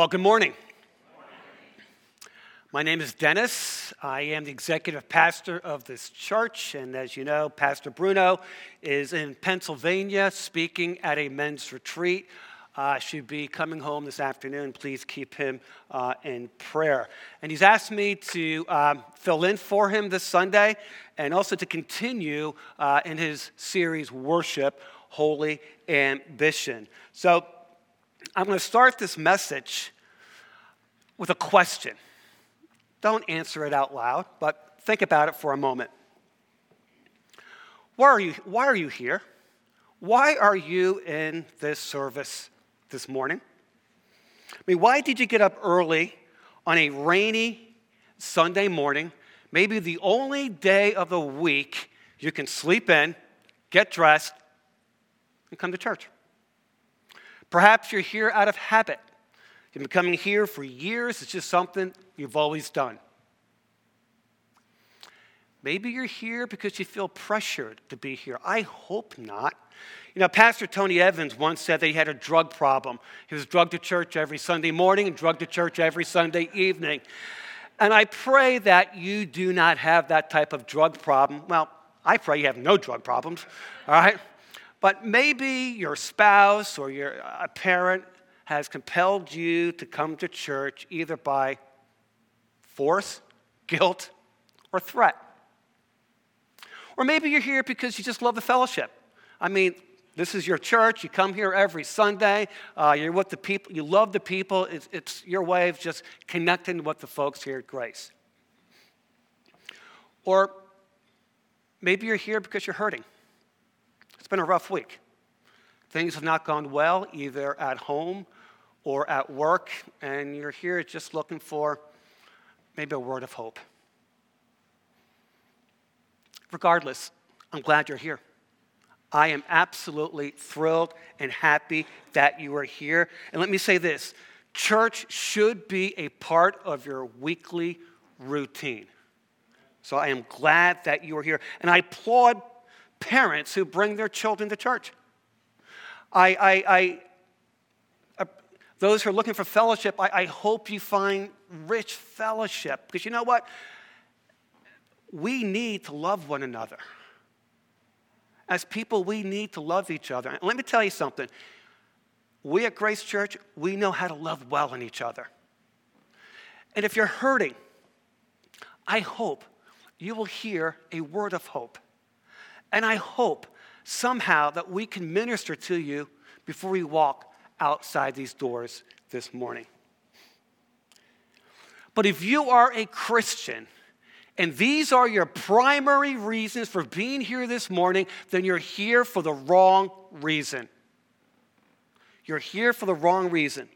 Well, good morning. My name is Dennis. I am the executive pastor of this church. And as you know, Pastor Bruno is in Pennsylvania speaking at a men's retreat. Uh, should be coming home this afternoon. Please keep him uh, in prayer. And he's asked me to um, fill in for him this Sunday and also to continue uh, in his series, Worship, Holy Ambition. So I'm going to start this message with a question. Don't answer it out loud, but think about it for a moment. Why are you, why are you here? Why are you in this service this morning? I mean, why did you get up early on a rainy Sunday morning, maybe the only day of the week you can sleep in, get dressed, and come to church? Perhaps you're here out of habit. You've been coming here for years, it's just something you've always done. Maybe you're here because you feel pressured to be here. I hope not. You know, Pastor Tony Evans once said that he had a drug problem. He was drugged to church every Sunday morning and drugged to church every Sunday evening. And I pray that you do not have that type of drug problem. Well, I pray you have no drug problems, all right? But maybe your spouse or your a parent has compelled you to come to church either by force, guilt, or threat. Or maybe you're here because you just love the fellowship. I mean, this is your church. You come here every Sunday. Uh, you're with the people. You love the people. It's, it's your way of just connecting with the folks here at Grace. Or maybe you're here because you're hurting. It's been a rough week. Things have not gone well, either at home or at work, and you're here just looking for maybe a word of hope. Regardless, I'm glad you're here. I am absolutely thrilled and happy that you are here. And let me say this church should be a part of your weekly routine. So I am glad that you are here. And I applaud parents who bring their children to church. I, I, I those who are looking for fellowship, I, I hope you find rich fellowship. Because you know what? We need to love one another. As people, we need to love each other. And let me tell you something. We at Grace Church, we know how to love well in each other. And if you're hurting, I hope you will hear a word of hope. And I hope somehow that we can minister to you before we walk outside these doors this morning. But if you are a Christian, and these are your primary reasons for being here this morning, then you're here for the wrong reason. You're here for the wrong reason.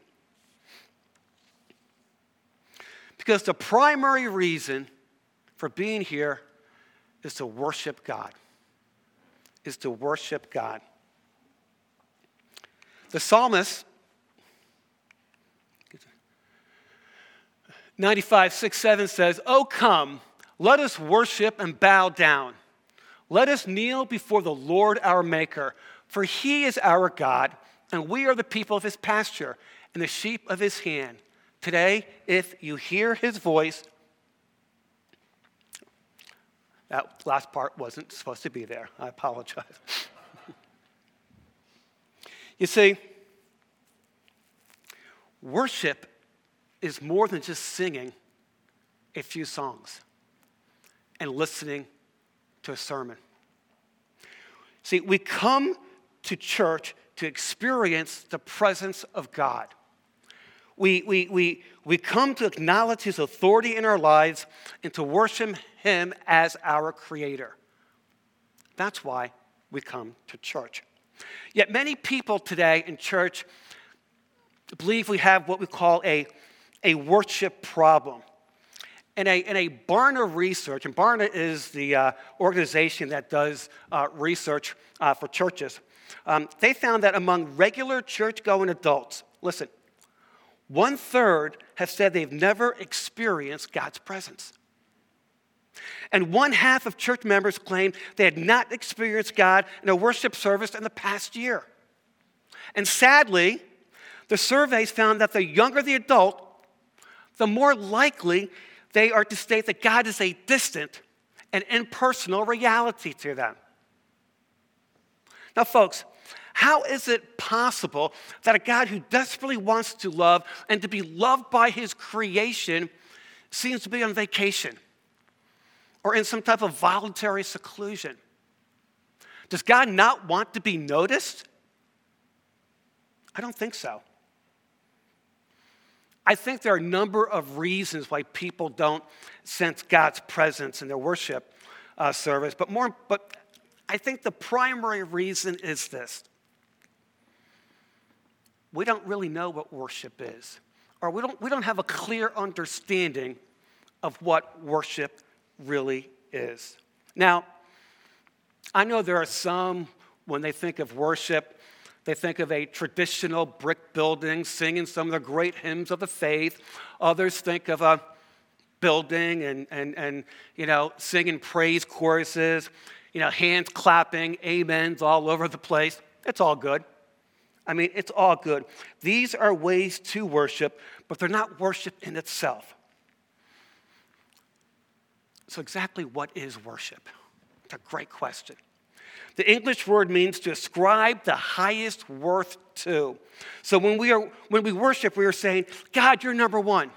Because the primary reason for being here is to worship God is to worship God. The psalmist, 95, 6, 7 says, Oh, come, let us worship and bow down. Let us kneel before the Lord our Maker, for he is our God, and we are the people of his pasture and the sheep of his hand. Today, if you hear his voice, that last part wasn't supposed to be there. I apologize. you see, worship is more than just singing a few songs and listening to a sermon. See, we come to church to experience the presence of God. We, we, we, we come to acknowledge His authority in our lives and to worship Him as our Creator. That's why we come to church. Yet many people today in church believe we have what we call a, a worship problem. In a, in a Barna research, and Barna is the uh, organization that does uh, research uh, for churches, um, they found that among regular church going adults, listen, one third have said they've never experienced God's presence. And one half of church members claimed they had not experienced God in a worship service in the past year. And sadly, The surveys found that the younger the adult, the more likely they are to state that God is a distant and impersonal reality to them. Now, folks, how is it possible that a God who desperately wants to love and to be loved by his creation seems to be on vacation or in some type of voluntary seclusion? Does God not want to be noticed? I don't think so. I think there are a number of reasons why people don't sense God's presence in their worship uh, service, but more, but I think the primary reason is this. We don't really know what worship is, or we don't, we don't have a clear understanding of what worship really is. Now, I know there are some, when they think of worship, they think of a traditional brick building singing some of the great hymns of the faith. Others think of a building and, and, and you know, singing praise choruses, you know, hands clapping, amens all over the place. It's all good. I mean, it's all good. These are ways to worship, but they're not worship in itself. So, exactly what is worship? It's a great question. The English word means to ascribe the highest worth to. So when we, are, when we worship, we are saying, God, you're number one.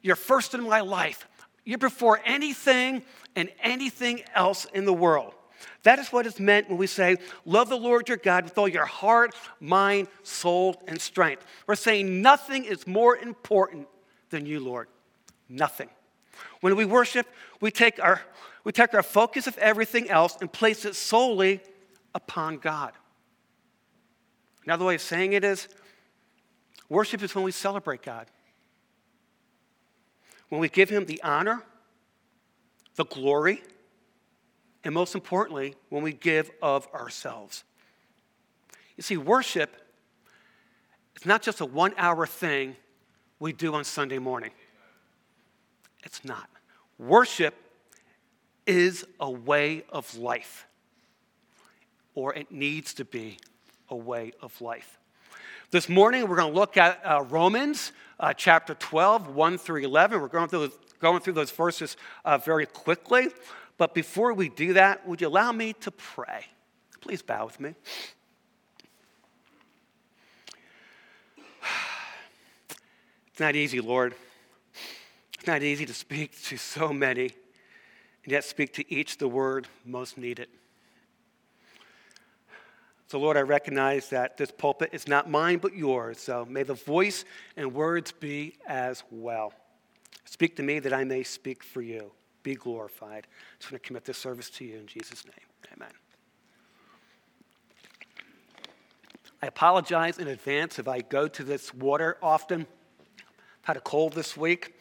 You're first in my life. You're before anything and anything else in the world. That is what is meant when we say, Love the Lord your God with all your heart, mind, soul, and strength. We're saying nothing is more important than you, Lord. Nothing. When we worship, we take our we take our focus of everything else and place it solely upon God. Another way of saying it is worship is when we celebrate God, when we give Him the honor, the glory, and most importantly, when we give of ourselves. You see, worship is not just a one hour thing we do on Sunday morning. It's not. Worship is a way of life, or it needs to be a way of life. This morning, we're going to look at uh, Romans uh, chapter 12, 1 through 11. We're going through, going through those verses uh, very quickly. But before we do that, would you allow me to pray? Please bow with me. It's not easy, Lord. It's not easy to speak to so many and yet speak to each the word most needed. So, Lord, I recognize that this pulpit is not mine but yours. So may the voice and words be as well. Speak to me that I may speak for you. Be glorified. I just want to commit this service to you in Jesus' name. Amen. I apologize in advance if I go to this water often. I've had a cold this week.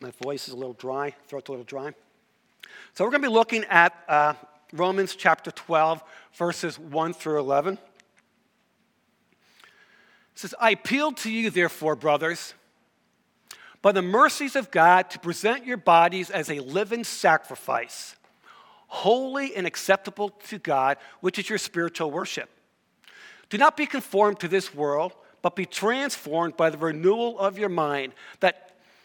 My voice is a little dry, throat's a little dry. So we're going to be looking at uh, Romans chapter 12, verses 1 through 11. It says, I appeal to you, therefore, brothers, by the mercies of God, to present your bodies as a living sacrifice, holy and acceptable to God, which is your spiritual worship. Do not be conformed to this world, but be transformed by the renewal of your mind, that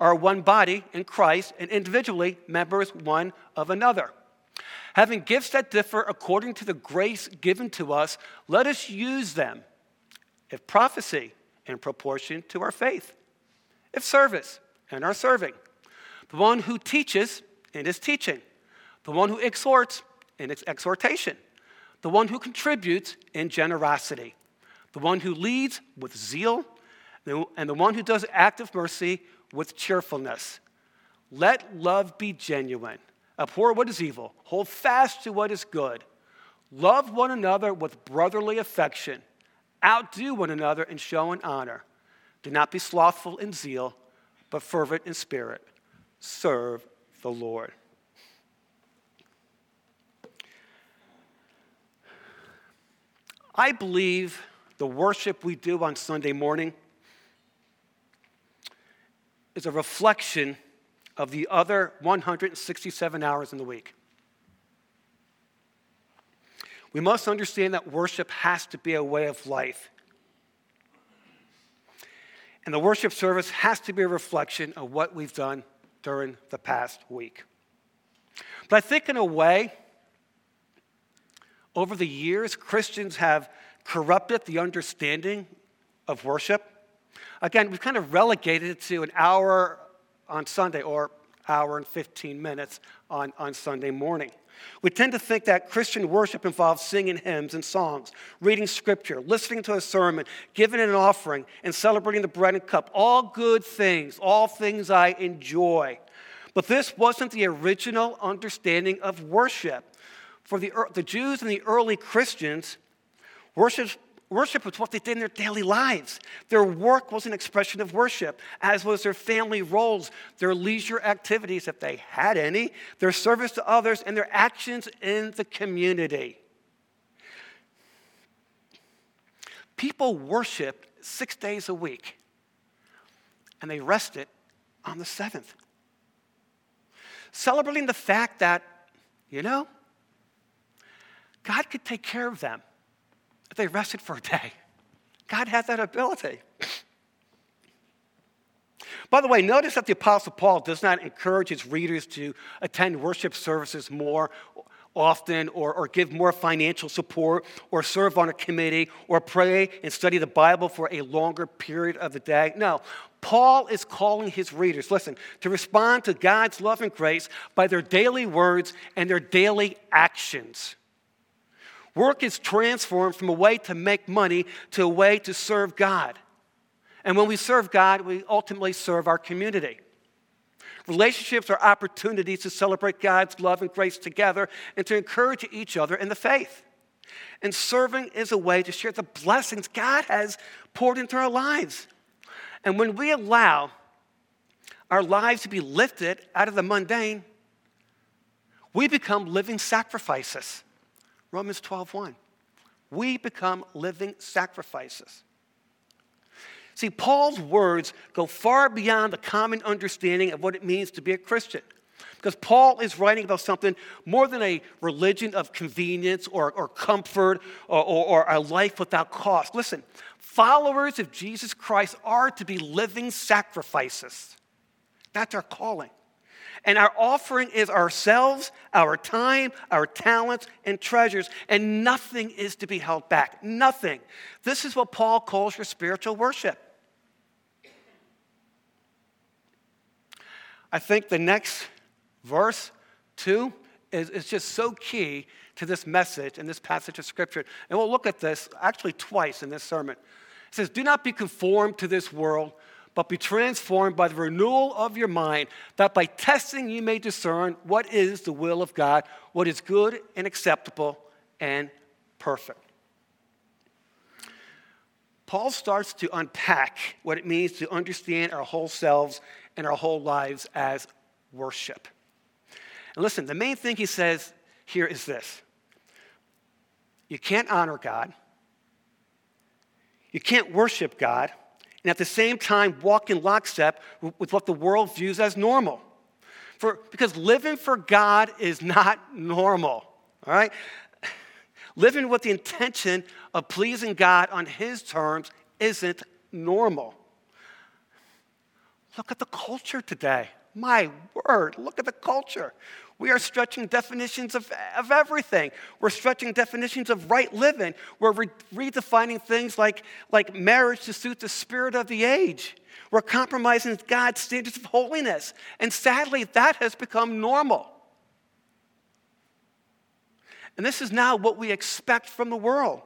are one body in Christ and individually members one of another. Having gifts that differ according to the grace given to us, let us use them. If prophecy, in proportion to our faith. If service, in our serving. The one who teaches in his teaching. The one who exhorts in his exhortation. The one who contributes in generosity. The one who leads with zeal. And the one who does active mercy with cheerfulness. Let love be genuine. Abhor what is evil. Hold fast to what is good. Love one another with brotherly affection. Outdo one another in show and honor. Do not be slothful in zeal, but fervent in spirit. Serve the Lord. I believe the worship we do on Sunday morning is a reflection of the other 167 hours in the week. We must understand that worship has to be a way of life. And the worship service has to be a reflection of what we've done during the past week. But I think, in a way, over the years, Christians have corrupted the understanding of worship. Again, we've kind of relegated it to an hour on Sunday or hour and 15 minutes on, on Sunday morning. We tend to think that Christian worship involves singing hymns and songs, reading scripture, listening to a sermon, giving an offering, and celebrating the bread and cup. All good things, all things I enjoy. But this wasn't the original understanding of worship. For the, the Jews and the early Christians, worship Worship was what they did in their daily lives. Their work was an expression of worship, as was their family roles, their leisure activities, if they had any, their service to others, and their actions in the community. People worshiped six days a week, and they rested on the seventh. Celebrating the fact that, you know, God could take care of them they rested for a day. God had that ability. By the way, notice that the Apostle Paul does not encourage his readers to attend worship services more often or, or give more financial support or serve on a committee or pray and study the Bible for a longer period of the day. No, Paul is calling his readers, listen, to respond to God's love and grace by their daily words and their daily actions. Work is transformed from a way to make money to a way to serve God. And when we serve God, we ultimately serve our community. Relationships are opportunities to celebrate God's love and grace together and to encourage each other in the faith. And serving is a way to share the blessings God has poured into our lives. And when we allow our lives to be lifted out of the mundane, we become living sacrifices. Romans 12:1. We become living sacrifices. See, Paul's words go far beyond the common understanding of what it means to be a Christian. Because Paul is writing about something more than a religion of convenience or, or comfort or, or, or a life without cost. Listen, followers of Jesus Christ are to be living sacrifices. That's our calling. And our offering is ourselves, our time, our talents, and treasures, and nothing is to be held back. Nothing. This is what Paul calls your spiritual worship. I think the next verse, two, is, is just so key to this message and this passage of Scripture. And we'll look at this actually twice in this sermon. It says, Do not be conformed to this world but be transformed by the renewal of your mind, that by testing you may discern what is the will of God, what is good and acceptable and perfect. Paul starts to unpack what it means to understand our whole selves and our whole lives as worship. And listen, the main thing he says here is this you can't honor God, you can't worship God and at the same time walk in lockstep with what the world views as normal. For, because living for God is not normal, all right? Living with the intention of pleasing God on His terms isn't normal. Look at the culture today. My word, look at the culture. We are stretching definitions of, of everything. We're stretching definitions of right living. We're re- redefining things like, like marriage to suit the spirit of the age. We're compromising God's standards of holiness. And sadly, that has become normal. And this is now what we expect from the world.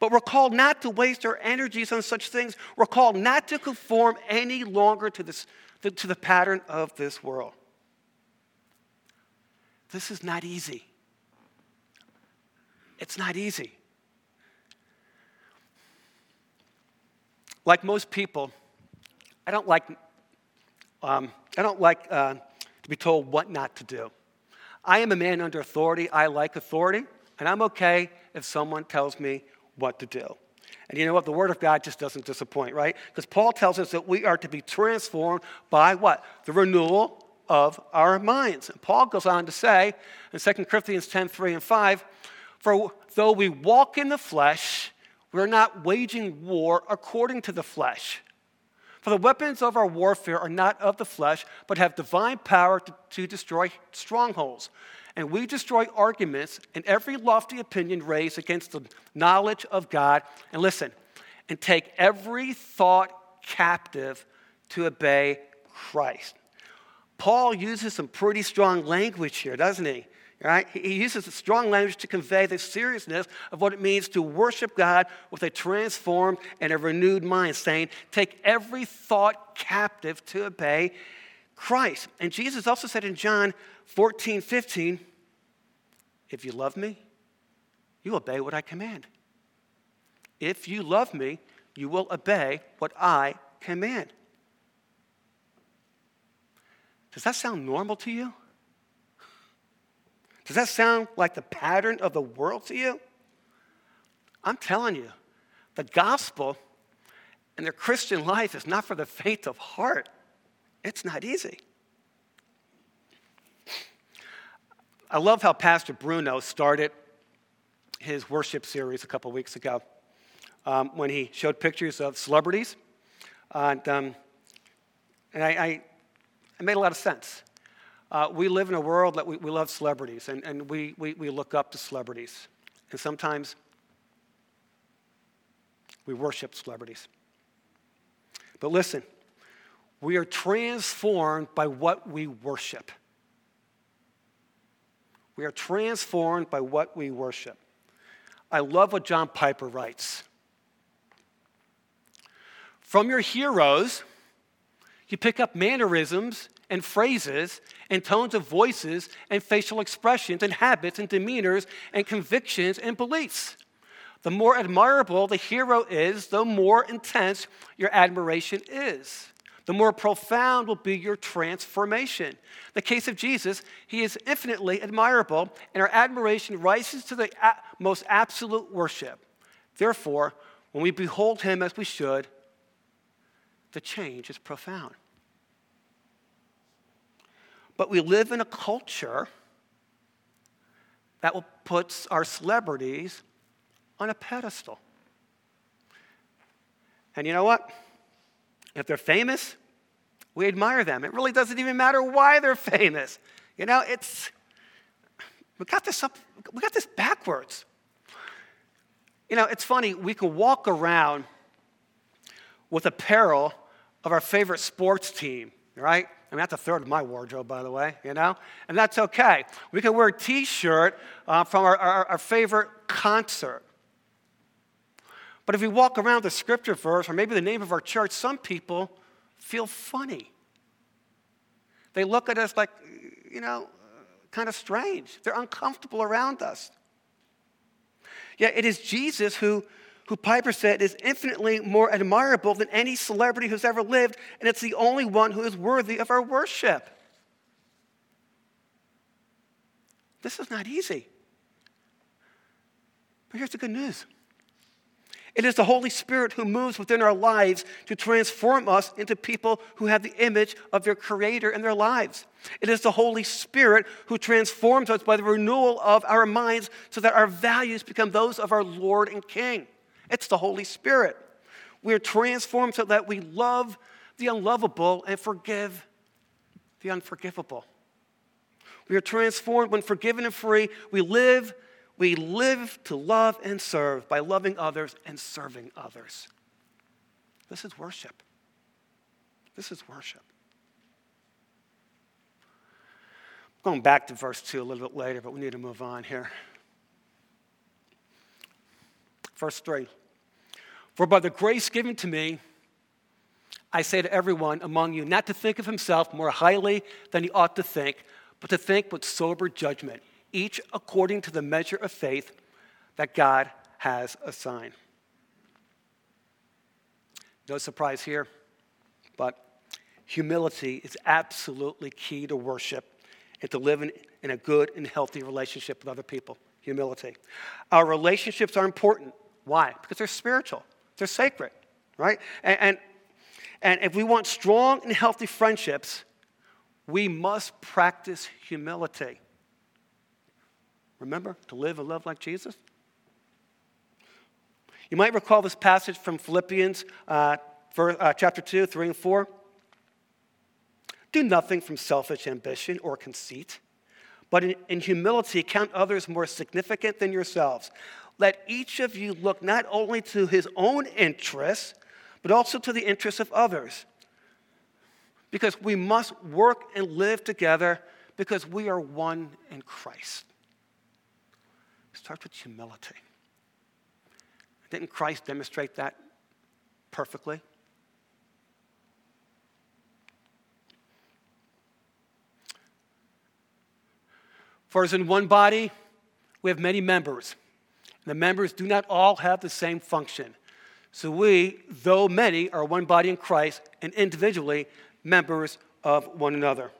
But we're called not to waste our energies on such things. We're called not to conform any longer to, this, to the pattern of this world. This is not easy. It's not easy. Like most people, I don't like Um, I don't like uh, to be told what not to do. I am a man under authority. I like authority, and I'm okay if someone tells me what to do. And you know what? The Word of God just doesn't disappoint, right? Because Paul tells us that we are to be transformed by what? The renewal of our minds. And Paul goes on to say in 2 Corinthians 10 3 and 5, For though we walk in the flesh, we're not waging war according to the flesh. For the weapons of our warfare are not of the flesh, but have divine power to, to destroy strongholds. And we destroy arguments and every lofty opinion raised against the knowledge of God. And listen, and take every thought captive to obey Christ. Paul uses some pretty strong language here, doesn't he? Right? He uses strong language to convey the seriousness of what it means to worship God with a transformed and a renewed mind, saying, Take every thought captive to obey Christ. And Jesus also said in John 14, 15, If you love me, you obey what I command. If you love me, you will obey what I command. Does that sound normal to you? Does that sound like the pattern of the world to you? I'm telling you, the gospel and the Christian life is not for the faint of heart. It's not easy. I love how Pastor Bruno started his worship series a couple weeks ago um, when he showed pictures of celebrities. and, um, and I, I, it made a lot of sense. Uh, we live in a world that we, we love celebrities and, and we, we, we look up to celebrities. And sometimes we worship celebrities. But listen, we are transformed by what we worship. We are transformed by what we worship. I love what John Piper writes. From your heroes, you pick up mannerisms and phrases and tones of voices and facial expressions and habits and demeanors and convictions and beliefs. The more admirable the hero is, the more intense your admiration is. The more profound will be your transformation. In the case of Jesus, he is infinitely admirable, and our admiration rises to the most absolute worship. Therefore, when we behold him as we should, the change is profound. But we live in a culture that puts our celebrities on a pedestal. And you know what? If they're famous, we admire them. It really doesn't even matter why they're famous. You know, it's we got this up, we got this backwards. You know, it's funny, we can walk around with apparel of our favorite sports team, right? I mean, that's a third of my wardrobe, by the way, you know? And that's okay. We can wear a t shirt uh, from our, our, our favorite concert. But if we walk around the scripture verse or maybe the name of our church, some people feel funny. They look at us like, you know, kind of strange. They're uncomfortable around us. Yet it is Jesus who who Piper said is infinitely more admirable than any celebrity who's ever lived, and it's the only one who is worthy of our worship. This is not easy. But here's the good news it is the Holy Spirit who moves within our lives to transform us into people who have the image of their Creator in their lives. It is the Holy Spirit who transforms us by the renewal of our minds so that our values become those of our Lord and King. It's the Holy Spirit. We are transformed so that we love the unlovable and forgive the unforgivable. We are transformed when forgiven and free. We live, we live to love and serve by loving others and serving others. This is worship. This is worship. Going back to verse 2 a little bit later, but we need to move on here. Verse 3 For by the grace given to me, I say to everyone among you not to think of himself more highly than he ought to think, but to think with sober judgment, each according to the measure of faith that God has assigned. No surprise here, but humility is absolutely key to worship and to live in, in a good and healthy relationship with other people. Humility. Our relationships are important. Why? Because they're spiritual, they're sacred, right? And, and, and if we want strong and healthy friendships, we must practice humility. Remember, to live and love like Jesus? You might recall this passage from Philippians uh, for, uh, chapter 2, 3, and 4. Do nothing from selfish ambition or conceit, but in, in humility count others more significant than yourselves. Let each of you look not only to his own interests, but also to the interests of others. Because we must work and live together because we are one in Christ. It starts with humility. Didn't Christ demonstrate that perfectly? For as in one body, we have many members. And The members do not all have the same function. So we, though many, are one body in Christ and individually members of one another.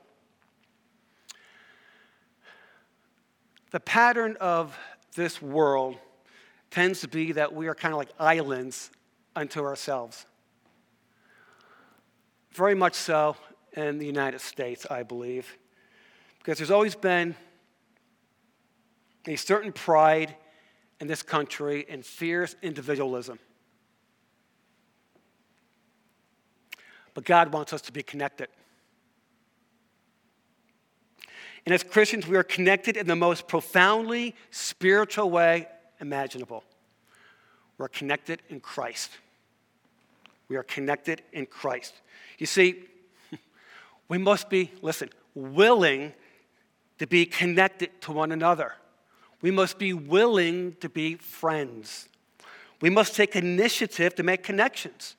The pattern of this world tends to be that we are kind of like islands unto ourselves. Very much so in the United States, I believe, because there's always been a certain pride in this country and fierce individualism. But God wants us to be connected. And as Christians, we are connected in the most profoundly spiritual way imaginable. We're connected in Christ. We are connected in Christ. You see, we must be, listen, willing to be connected to one another. We must be willing to be friends. We must take initiative to make connections.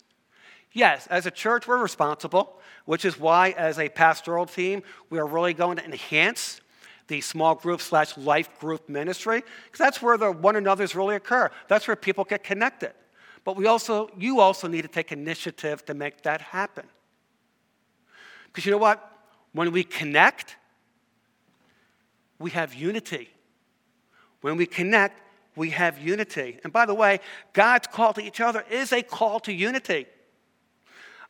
Yes, as a church, we're responsible, which is why, as a pastoral team, we are really going to enhance the small group slash life group ministry, because that's where the one another's really occur. That's where people get connected. But we also, you also need to take initiative to make that happen. Because you know what? When we connect, we have unity. When we connect, we have unity. And by the way, God's call to each other is a call to unity.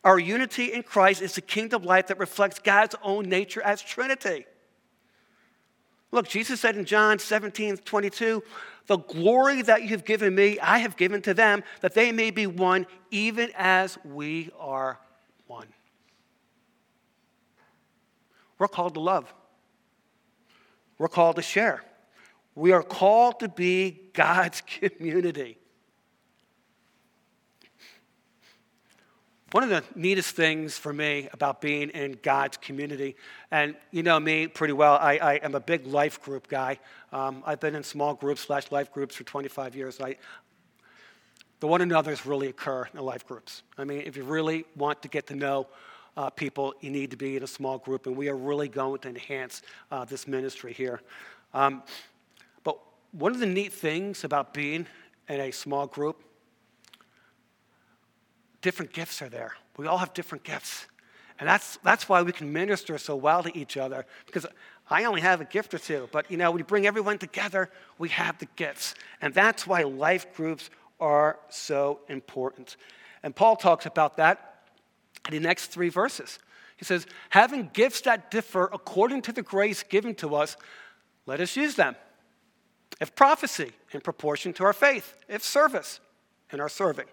Our unity in Christ is the kingdom life that reflects God's own nature as Trinity. Look, Jesus said in John 17, 22, the glory that you have given me, I have given to them, that they may be one, even as we are one. We're called to love. We're called to share. We are called to be God's community. One of the neatest things for me about being in God's community, and you know me pretty well, I, I am a big life group guy. Um, I've been in small groups slash life groups for 25 years. I, the one another's really occur in life groups. I mean, if you really want to get to know uh, people, you need to be in a small group, and we are really going to enhance uh, this ministry here. Um, but one of the neat things about being in a small group different gifts are there. We all have different gifts. And that's, that's why we can minister so well to each other, because I only have a gift or two. But, you know, when you bring everyone together, we have the gifts. And that's why life groups are so important. And Paul talks about that in the next three verses. He says, having gifts that differ according to the grace given to us, let us use them. If prophecy, in proportion to our faith. If service, in our serving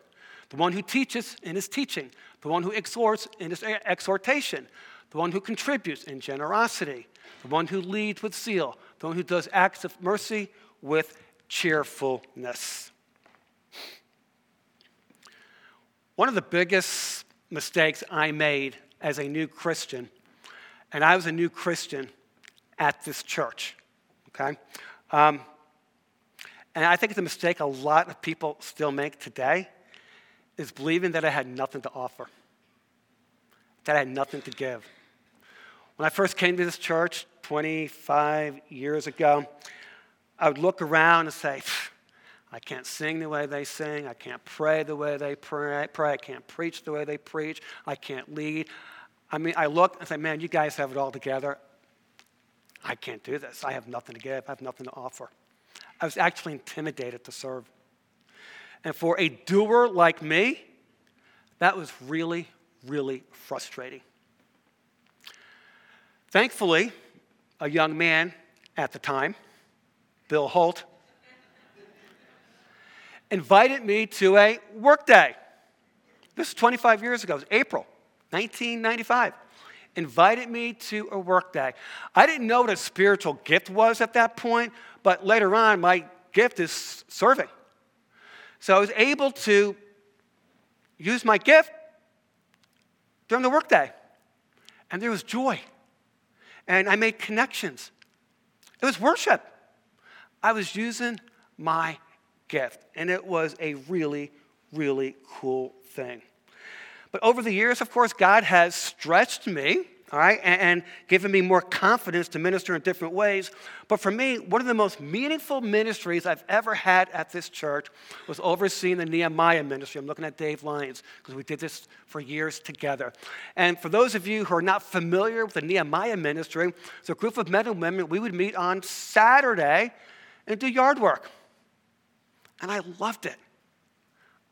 the one who teaches in his teaching, the one who exhorts in his exhortation, the one who contributes in generosity, the one who leads with zeal, the one who does acts of mercy with cheerfulness. One of the biggest mistakes I made as a new Christian, and I was a new Christian at this church, okay? Um, and I think it's a mistake a lot of people still make today is believing that I had nothing to offer, that I had nothing to give. When I first came to this church 25 years ago, I would look around and say, I can't sing the way they sing. I can't pray the way they pray. I can't preach the way they preach. I can't lead. I mean, I look and said, man, you guys have it all together. I can't do this. I have nothing to give, I have nothing to offer. I was actually intimidated to serve. And for a doer like me, that was really, really frustrating. Thankfully, a young man at the time, Bill Holt, invited me to a work day. This is 25 years ago, it was April 1995. Invited me to a work day. I didn't know what a spiritual gift was at that point, but later on, my gift is serving. So I was able to use my gift during the workday. And there was joy. And I made connections. It was worship. I was using my gift. And it was a really, really cool thing. But over the years, of course, God has stretched me all right, and, and giving me more confidence to minister in different ways. But for me, one of the most meaningful ministries I've ever had at this church was overseeing the Nehemiah ministry. I'm looking at Dave Lyons because we did this for years together. And for those of you who are not familiar with the Nehemiah ministry, it's a group of men and women, we would meet on Saturday and do yard work. And I loved it.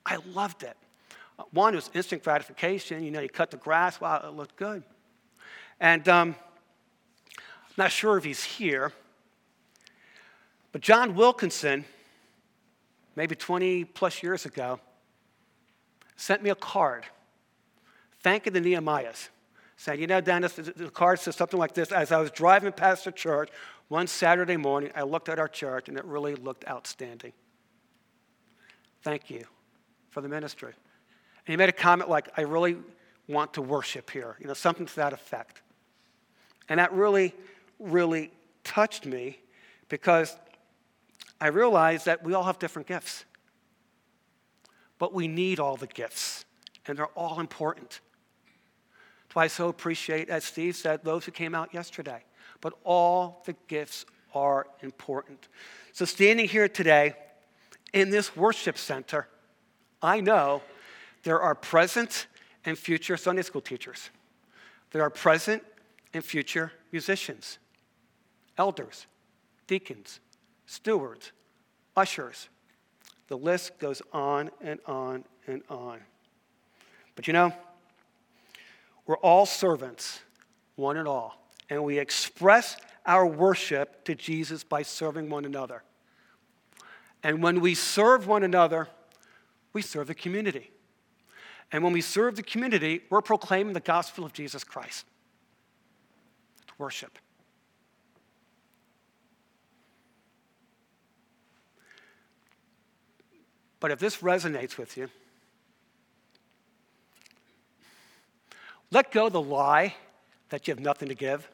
I loved it. One was instant gratification. You know, you cut the grass, wow, it looked good. And um, not sure if he's here, but John Wilkinson, maybe 20 plus years ago, sent me a card thanking the Nehemiahs. Saying, you know, Dennis, the card says something like this As I was driving past the church one Saturday morning, I looked at our church and it really looked outstanding. Thank you for the ministry. And he made a comment like, I really want to worship here, you know, something to that effect. And that really, really touched me because I realized that we all have different gifts. But we need all the gifts, and they're all important. That's why I so appreciate, as Steve said, those who came out yesterday. But all the gifts are important. So, standing here today in this worship center, I know there are present and future Sunday school teachers. There are present and future musicians, elders, deacons, stewards, ushers. The list goes on and on and on. But you know, we're all servants, one and all, and we express our worship to Jesus by serving one another. And when we serve one another, we serve the community. And when we serve the community, we're proclaiming the gospel of Jesus Christ worship. But if this resonates with you, let go the lie that you have nothing to give.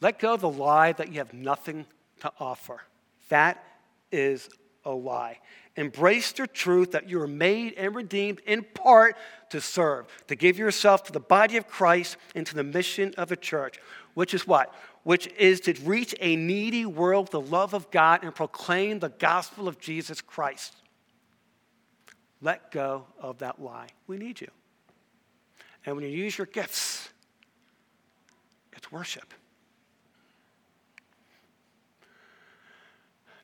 Let go the lie that you have nothing to offer. That is a lie. Embrace the truth that you are made and redeemed in part to serve, to give yourself to the body of Christ and to the mission of the church, which is what? Which is to reach a needy world with the love of God and proclaim the gospel of Jesus Christ. Let go of that lie. We need you. And when you use your gifts, it's worship.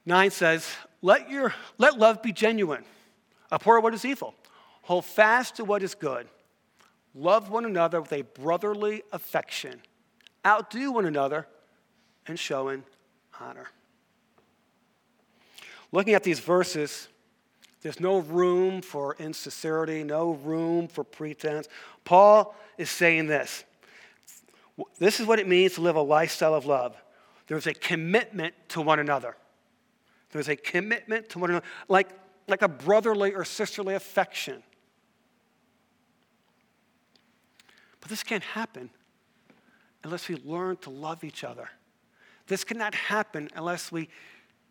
Nine says, let, your, let love be genuine. Abhor what is evil. Hold fast to what is good. Love one another with a brotherly affection. Outdo one another and showing honor. Looking at these verses, there's no room for insincerity, no room for pretense. Paul is saying this this is what it means to live a lifestyle of love. There's a commitment to one another. There's a commitment to one another, like, like a brotherly or sisterly affection. But this can't happen unless we learn to love each other. This cannot happen unless we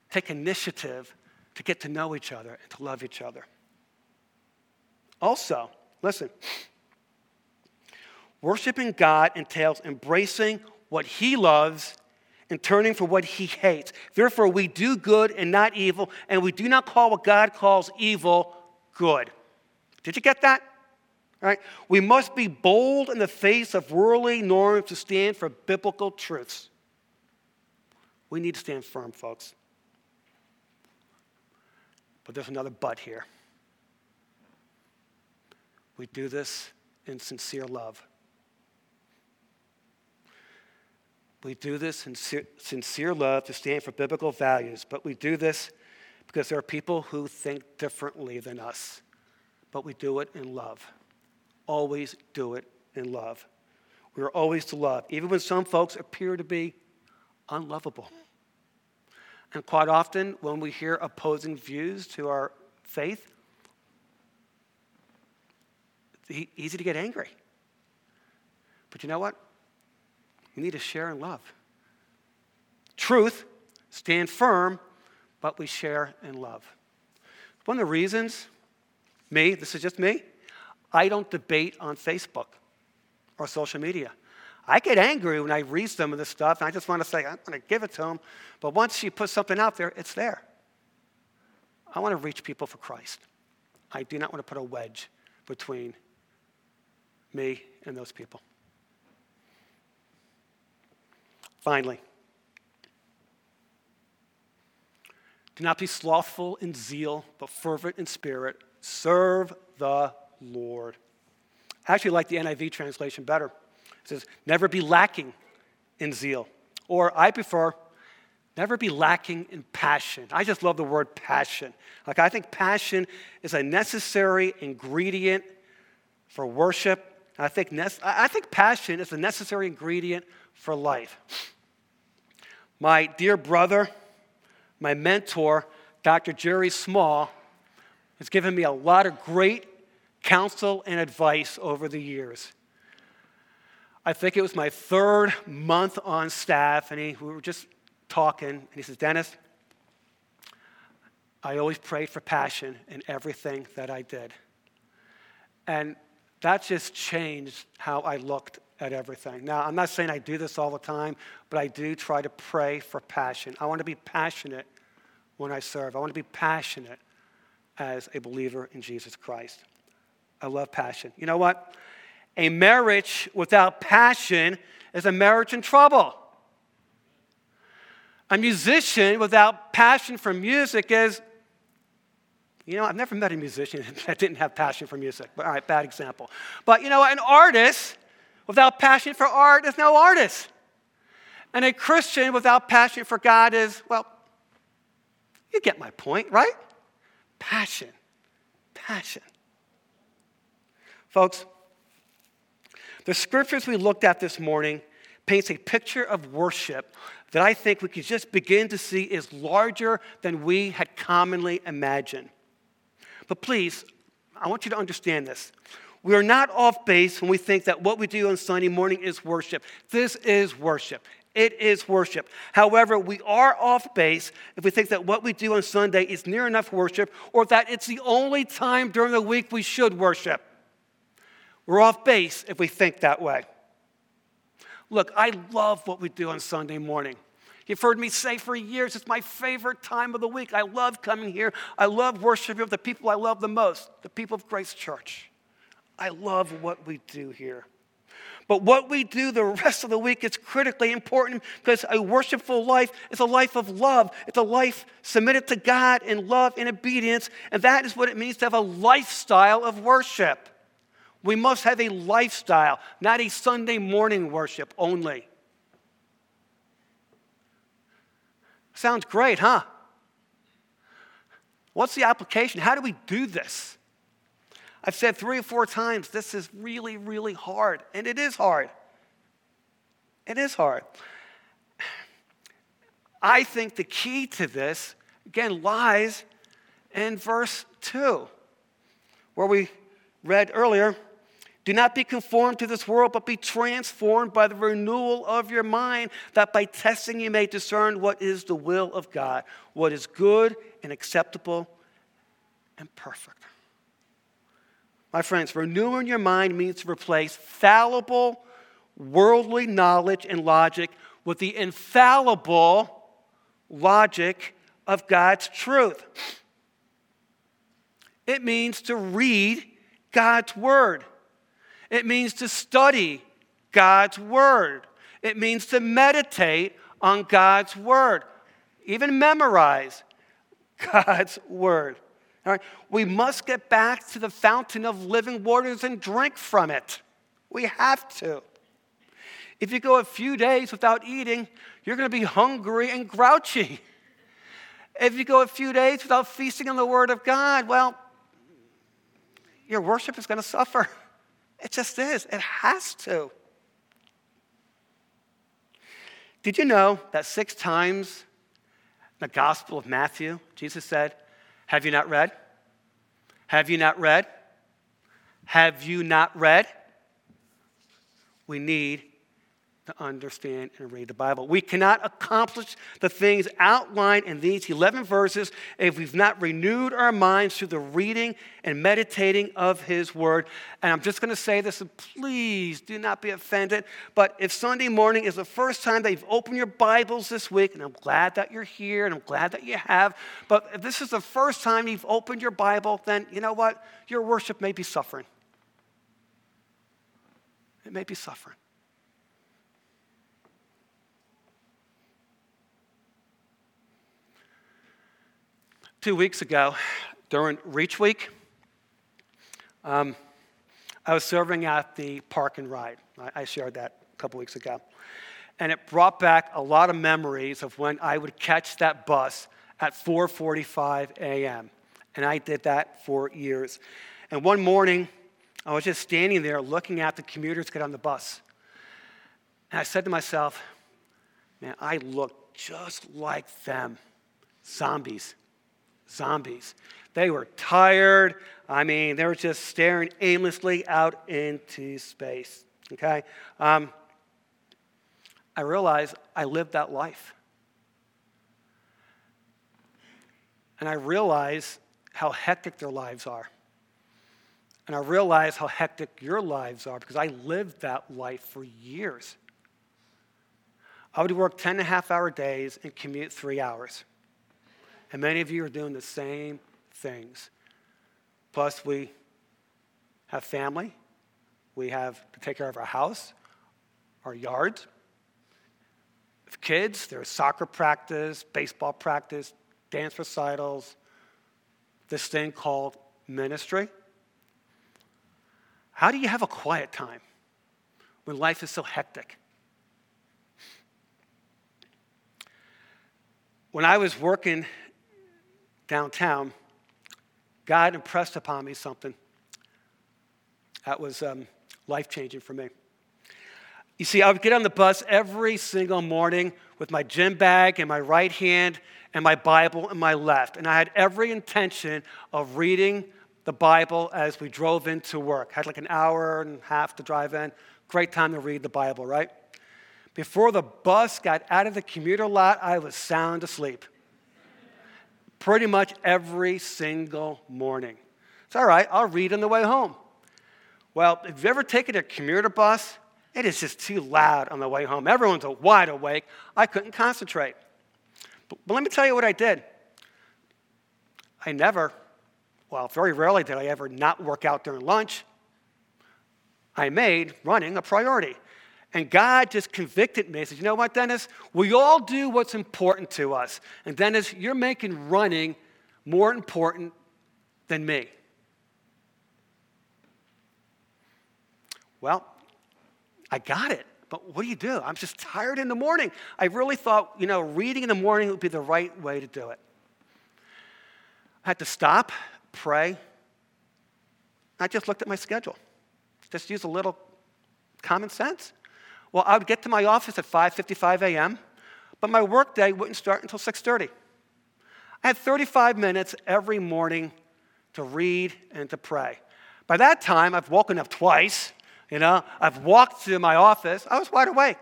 take initiative to get to know each other and to love each other. Also, listen, worshiping God entails embracing what He loves and turning from what he hates. Therefore, we do good and not evil, and we do not call what God calls evil good. Did you get that? Right? We must be bold in the face of worldly norms to stand for biblical truths. We need to stand firm, folks. But there's another but here. We do this in sincere love. We do this in sincere love to stand for biblical values, but we do this because there are people who think differently than us. But we do it in love. Always do it in love. We are always to love, even when some folks appear to be unlovable. And quite often, when we hear opposing views to our faith, it's easy to get angry. But you know what? We need to share in love. Truth, stand firm, but we share in love. One of the reasons, me, this is just me, I don't debate on Facebook or social media. I get angry when I read some of this stuff, and I just want to say, I'm going to give it to them. But once you put something out there, it's there. I want to reach people for Christ. I do not want to put a wedge between me and those people. Finally, do not be slothful in zeal, but fervent in spirit. Serve the Lord. I actually like the NIV translation better. It says, never be lacking in zeal. Or I prefer, never be lacking in passion. I just love the word passion. Like, I think passion is a necessary ingredient for worship. I think, I think passion is a necessary ingredient for life. My dear brother, my mentor, Dr. Jerry Small, has given me a lot of great counsel and advice over the years. I think it was my third month on staff, and he, we were just talking, and he says, Dennis, I always prayed for passion in everything that I did. And that just changed how I looked at everything. Now, I'm not saying I do this all the time, but I do try to pray for passion. I want to be passionate when I serve, I want to be passionate as a believer in Jesus Christ. I love passion. You know what? A marriage without passion is a marriage in trouble. A musician without passion for music is, you know, I've never met a musician that didn't have passion for music. But, all right, bad example. But you know, an artist without passion for art is no artist. And a Christian without passion for God is, well, you get my point, right? Passion. Passion. Folks, the scriptures we looked at this morning paints a picture of worship that I think we could just begin to see is larger than we had commonly imagined. But please, I want you to understand this. We are not off base when we think that what we do on Sunday morning is worship. This is worship. It is worship. However, we are off base if we think that what we do on Sunday is near enough worship or that it's the only time during the week we should worship. We're off base if we think that way. Look, I love what we do on Sunday morning. You've heard me say for years, it's my favorite time of the week. I love coming here. I love worshiping with the people I love the most, the people of Grace Church. I love what we do here. But what we do the rest of the week is critically important because a worshipful life is a life of love. It's a life submitted to God in love and obedience. And that is what it means to have a lifestyle of worship. We must have a lifestyle, not a Sunday morning worship only. Sounds great, huh? What's the application? How do we do this? I've said three or four times this is really, really hard, and it is hard. It is hard. I think the key to this, again, lies in verse 2, where we read earlier do not be conformed to this world, but be transformed by the renewal of your mind, that by testing you may discern what is the will of God, what is good and acceptable and perfect. My friends, renewing your mind means to replace fallible, worldly knowledge and logic with the infallible logic of God's truth. It means to read God's word It means to study God's word. It means to meditate on God's word, even memorize God's word. All right? We must get back to the fountain of living waters and drink from it. We have to. If you go a few days without eating, you're going to be hungry and grouchy. If you go a few days without feasting on the Word of God, well, your worship is going to suffer. It just is. It has to. Did you know that six times in the Gospel of Matthew, Jesus said, Have you not read? Have you not read? Have you not read? We need to understand and read the Bible. We cannot accomplish the things outlined in these 11 verses if we've not renewed our minds through the reading and meditating of His Word. And I'm just going to say this, and please do not be offended. But if Sunday morning is the first time that you've opened your Bibles this week, and I'm glad that you're here and I'm glad that you have, but if this is the first time you've opened your Bible, then you know what? Your worship may be suffering. It may be suffering. Two weeks ago, during Reach Week, um, I was serving at the park and ride. I, I shared that a couple weeks ago. And it brought back a lot of memories of when I would catch that bus at 4:45 a.m. And I did that for years. And one morning, I was just standing there looking at the commuters get on the bus. And I said to myself, man, I look just like them. Zombies zombies. They were tired. I mean, they were just staring aimlessly out into space. Okay? Um, I realized I lived that life. And I realized how hectic their lives are. And I realize how hectic your lives are because I lived that life for years. I would work 10 and a half hour days and commute three hours. And many of you are doing the same things. Plus, we have family, we have to take care of our house, our yard. If kids, there's soccer practice, baseball practice, dance recitals, this thing called ministry. How do you have a quiet time when life is so hectic? When I was working downtown, God impressed upon me something that was um, life changing for me. You see, I would get on the bus every single morning with my gym bag in my right hand and my Bible in my left. And I had every intention of reading the Bible as we drove into work. I had like an hour and a half to drive in. Great time to read the Bible, right? Before the bus got out of the commuter lot, I was sound asleep pretty much every single morning. It's all right, I'll read on the way home. Well, if you've ever taken a commuter bus, it is just too loud on the way home. Everyone's wide awake. I couldn't concentrate. But, but let me tell you what I did. I never, well, very rarely did I ever not work out during lunch. I made running a priority. And God just convicted me. He said, You know what, Dennis? We all do what's important to us. And Dennis, you're making running more important than me. Well, I got it. But what do you do? I'm just tired in the morning. I really thought, you know, reading in the morning would be the right way to do it. I had to stop, pray. I just looked at my schedule. Just use a little common sense. Well, I would get to my office at 5:55 a.m., but my workday wouldn't start until 6:30. I had 35 minutes every morning to read and to pray. By that time, I've woken up twice. You know, I've walked to my office. I was wide awake.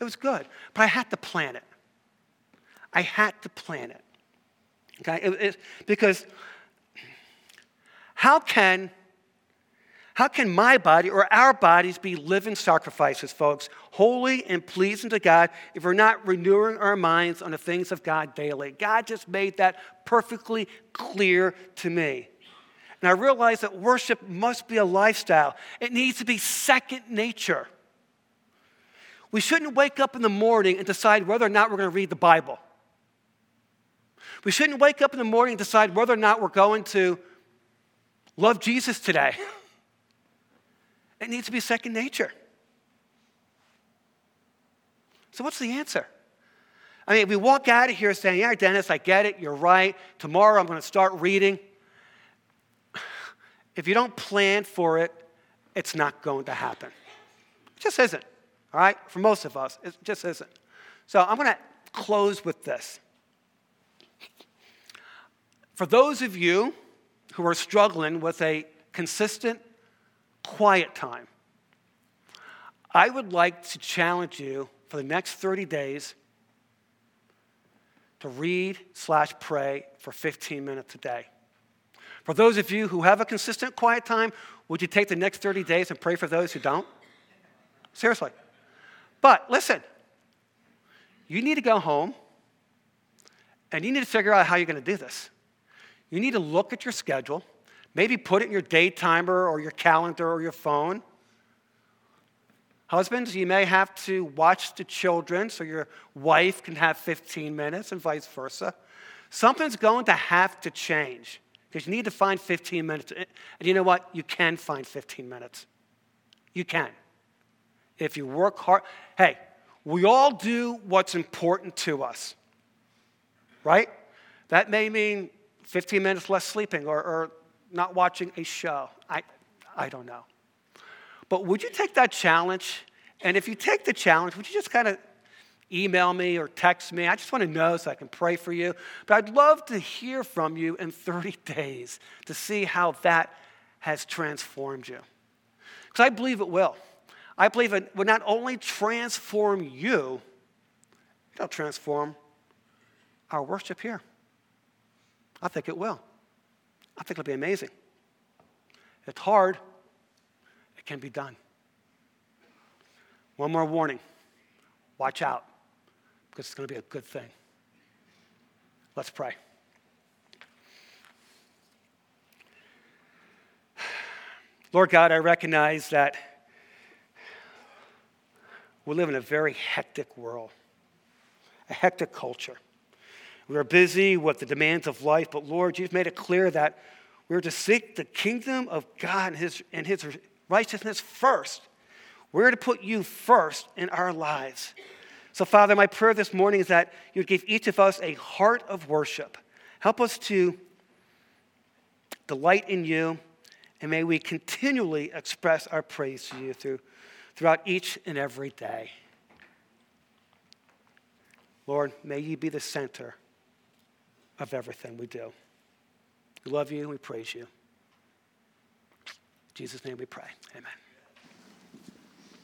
It was good, but I had to plan it. I had to plan it. Okay, it, it, because how can how can my body or our bodies be living sacrifices, folks, holy and pleasing to God if we're not renewing our minds on the things of God daily? God just made that perfectly clear to me. And I realized that worship must be a lifestyle, it needs to be second nature. We shouldn't wake up in the morning and decide whether or not we're going to read the Bible. We shouldn't wake up in the morning and decide whether or not we're going to love Jesus today. It needs to be second nature. So, what's the answer? I mean, we walk out of here saying, Yeah, Dennis, I get it. You're right. Tomorrow I'm going to start reading. If you don't plan for it, it's not going to happen. It just isn't. All right? For most of us, it just isn't. So I'm going to close with this. For those of you who are struggling with a consistent quiet time, I would like to challenge you for the next 30 days to read slash pray for 15 minutes a day. For those of you who have a consistent quiet time, would you take the next 30 days and pray for those who don't? Seriously. But listen, you need to go home and you need to figure out how you're going to do this. You need to look at your schedule, maybe put it in your day timer or your calendar or your phone. Husbands, you may have to watch the children so your wife can have 15 minutes and vice versa. Something's going to have to change because you need to find 15 minutes. And you know what? You can find 15 minutes. You can if you work hard. Hey, we all do what's important to us, right? That may mean 15 minutes less sleeping or, or not watching a show. I, I don't know. But would you take that challenge? And if you take the challenge, would you just kind of email me or text me? I just want to know so I can pray for you. But I'd love to hear from you in 30 days to see how that has transformed you. Because I believe it will. I believe it would not only transform you, it'll transform our worship here. I think it will. I think it'll be amazing. It's hard, it can be done. One more warning watch out, because it's going to be a good thing. Let's pray. Lord God, I recognize that we live in a very hectic world, a hectic culture. We are busy with the demands of life, but Lord, you've made it clear that we're to seek the kingdom of God and his, and his righteousness first. We're to put you first in our lives. So, Father, my prayer this morning is that you'd give each of us a heart of worship. Help us to delight in you, and may we continually express our praise to you through throughout each and every day. Lord, may you be the center of everything we do. We love you and we praise you. In Jesus' name we pray. Amen.